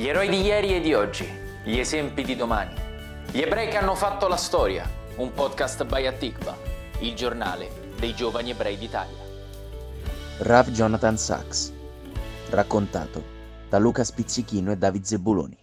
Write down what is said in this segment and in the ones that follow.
Gli eroi di ieri e di oggi, gli esempi di domani. Gli ebrei che hanno fatto la storia, un podcast by Atikva, il giornale dei giovani ebrei d'Italia. Rav Jonathan Sachs, raccontato da Luca Spizzichino e David Zebuloni.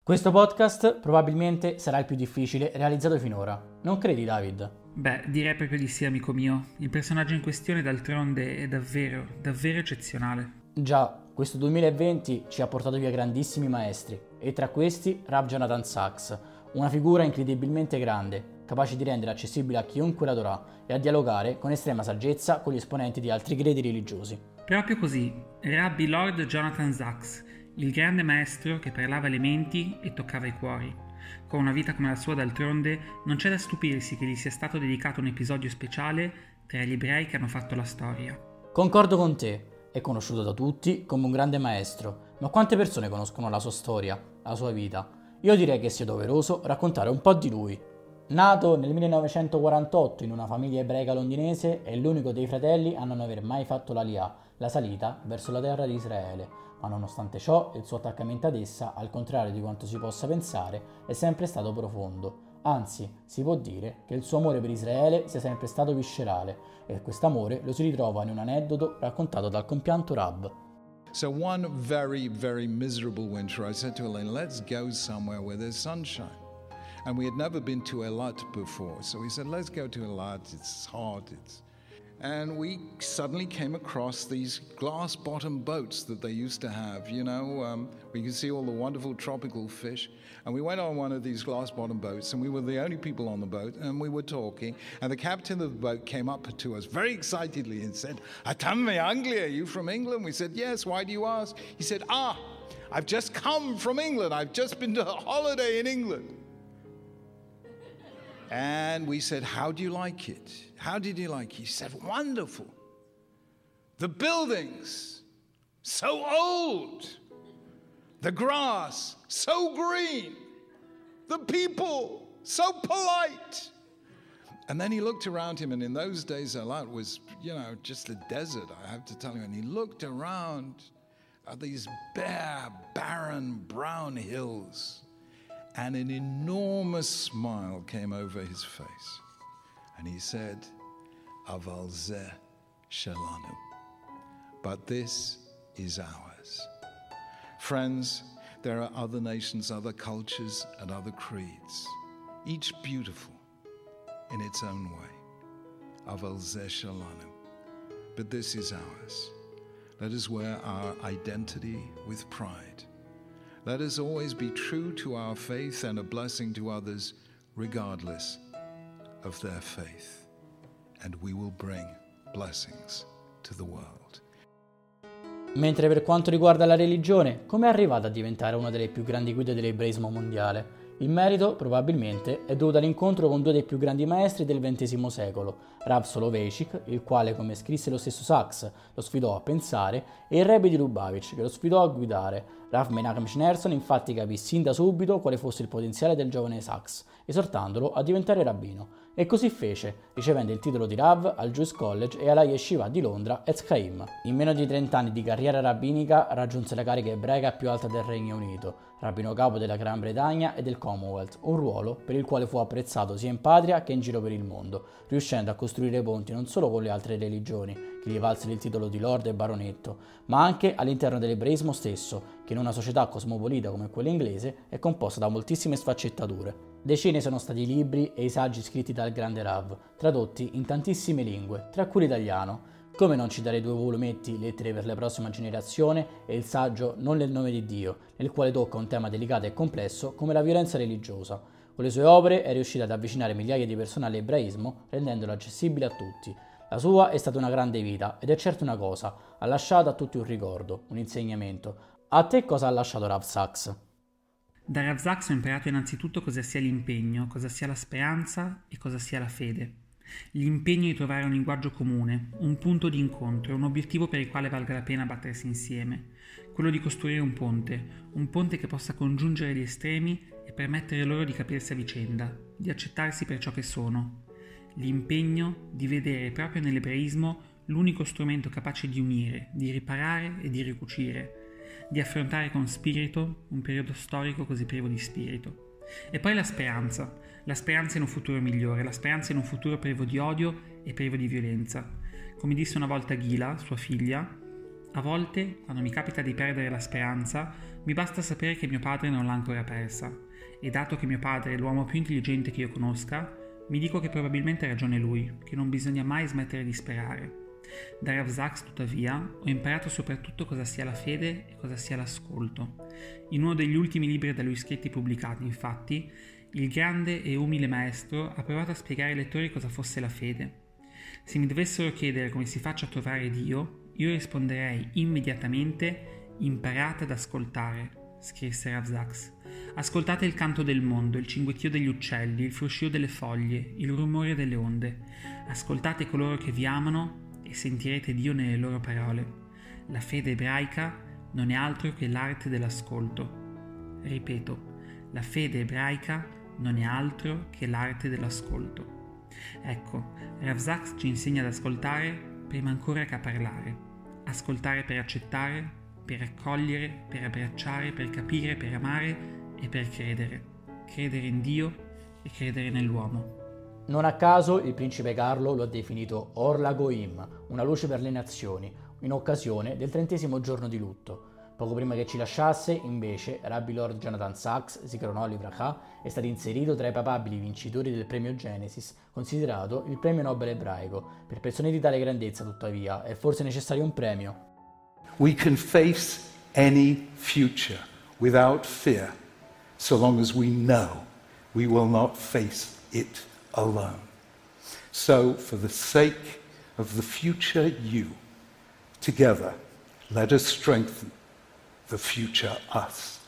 Questo podcast probabilmente sarà il più difficile realizzato finora. Non credi, David? Beh, direi proprio di sì, amico mio. Il personaggio in questione d'altronde è davvero, davvero eccezionale. Già, questo 2020 ci ha portato via grandissimi maestri, e tra questi Rav Jonathan Sachs, una figura incredibilmente grande, capace di rendere accessibile a chiunque l'adorà e a dialogare con estrema saggezza con gli esponenti di altri credi religiosi. Proprio così, Rabbi Lord Jonathan Sachs, il grande maestro che parlava le menti e toccava i cuori. Con una vita come la sua d'altronde, non c'è da stupirsi che gli sia stato dedicato un episodio speciale tra gli ebrei che hanno fatto la storia. Concordo con te, è conosciuto da tutti come un grande maestro, ma quante persone conoscono la sua storia, la sua vita? Io direi che sia doveroso raccontare un po' di lui. Nato nel 1948 in una famiglia ebraica londinese, è l'unico dei fratelli a non aver mai fatto l'Aliyah, la salita verso la terra di Israele, ma nonostante ciò il suo attaccamento ad essa, al contrario di quanto si possa pensare, è sempre stato profondo. Anzi, si può dire che il suo amore per Israele sia sempre stato viscerale e questo amore lo si ritrova in un aneddoto raccontato dal compianto Rab. So one very, very miserable winter, I said to Elaine, let's go somewhere where there's sunshine. And we had never been to Eilat before. So we said, let's go to Eilat. It's hot. It's and we suddenly came across these glass bottom boats that they used to have, you know, um, where you can see all the wonderful tropical fish. And we went on one of these glass bottom boats, and we were the only people on the boat, and we were talking. And the captain of the boat came up to us very excitedly and said, Atam me Anglia, you from England? We said, Yes, why do you ask? He said, Ah, I've just come from England. I've just been to a holiday in England. And we said, How do you like it? How did you like it? He said, Wonderful. The buildings, so old. The grass, so green. The people, so polite. And then he looked around him, and in those days, Eilat was, you know, just a desert, I have to tell you. And he looked around at these bare, barren, brown hills and an enormous smile came over his face. And he said, Aval zeh shalanu. But this is ours. Friends, there are other nations, other cultures, and other creeds, each beautiful in its own way. Aval zeh shalanu. But this is ours. Let us wear our identity with pride let us always be true to our faith and a blessing to others, regardless of their faith. And we will bring blessings to the world. Mentre per quanto riguarda la religione, come è arrivata a diventare una delle più grandi guide dell'ebraismo mondiale? Il merito, probabilmente, è dovuto all'incontro con due dei più grandi maestri del XX secolo, Rav Soloveitchik, il quale, come scrisse lo stesso Sachs, lo sfidò a pensare, e il Rebbe di Lubavitch, che lo sfidò a guidare. Rav Menachem Schneerson infatti capì sin da subito quale fosse il potenziale del giovane Sachs, esortandolo a diventare rabbino. E così fece, ricevendo il titolo di Rav al Jewish College e alla Yeshiva di Londra Etz Chaim. In meno di 30 anni di carriera rabbinica raggiunse la carica ebraica più alta del Regno Unito, rabbino capo della Gran Bretagna e del Commonwealth, un ruolo per il quale fu apprezzato sia in patria che in giro per il mondo, riuscendo a costruire ponti non solo con le altre religioni, che gli valsero il titolo di Lord e Baronetto, ma anche all'interno dell'ebraismo stesso, che in una società cosmopolita come quella inglese è composta da moltissime sfaccettature. Decine sono stati i libri e i saggi scritti dal grande Rav, tradotti in tantissime lingue, tra cui l'italiano. Come non citare due volumetti, Lettere per la prossima generazione e il saggio Non nel nome di Dio, nel quale tocca un tema delicato e complesso come la violenza religiosa. Con le sue opere è riuscita ad avvicinare migliaia di persone all'ebraismo, rendendolo accessibile a tutti. La sua è stata una grande vita ed è certo una cosa, ha lasciato a tutti un ricordo, un insegnamento, a te cosa ha lasciato Rav Sachs? Da Rav Sachs ho imparato innanzitutto cosa sia l'impegno, cosa sia la speranza e cosa sia la fede. L'impegno di trovare un linguaggio comune, un punto di incontro, un obiettivo per il quale valga la pena battersi insieme. Quello di costruire un ponte, un ponte che possa congiungere gli estremi e permettere loro di capirsi a vicenda, di accettarsi per ciò che sono. L'impegno di vedere proprio nell'ebraismo l'unico strumento capace di unire, di riparare e di ricucire di affrontare con spirito un periodo storico così privo di spirito. E poi la speranza, la speranza in un futuro migliore, la speranza in un futuro privo di odio e privo di violenza. Come disse una volta Ghila, sua figlia, a volte, quando mi capita di perdere la speranza, mi basta sapere che mio padre non l'ha ancora persa, e dato che mio padre è l'uomo più intelligente che io conosca, mi dico che probabilmente ha ragione lui, che non bisogna mai smettere di sperare. Da Rav tuttavia, ho imparato soprattutto cosa sia la fede e cosa sia l'ascolto. In uno degli ultimi libri da lui scritti pubblicati, infatti, il grande e umile maestro ha provato a spiegare ai lettori cosa fosse la fede. Se mi dovessero chiedere come si faccia a trovare Dio, io risponderei immediatamente imparate ad ascoltare, scrisse Rav Sachs. Ascoltate il canto del mondo, il cinguettio degli uccelli, il fruscio delle foglie, il rumore delle onde. Ascoltate coloro che vi amano e sentirete Dio nelle loro parole. La fede ebraica non è altro che l'arte dell'ascolto. Ripeto, la fede ebraica non è altro che l'arte dell'ascolto. Ecco, Rav Sachs ci insegna ad ascoltare prima ancora che a parlare ascoltare per accettare, per accogliere, per abbracciare, per capire, per amare e per credere. Credere in Dio e credere nell'uomo. Non a caso il principe Carlo lo ha definito Orla Goim, una luce per le nazioni, in occasione del trentesimo giorno di lutto. Poco prima che ci lasciasse, invece, Rabbi Lord Jonathan Sachs, Zikronò Livracha, è stato inserito tra i papabili vincitori del premio Genesis, considerato il premio Nobel ebraico. Per persone di tale grandezza, tuttavia, è forse necessario un premio. We can face any future without fear, so long as we know we will not face it alone. So, for the sake of the future you, together, let us strengthen the future us.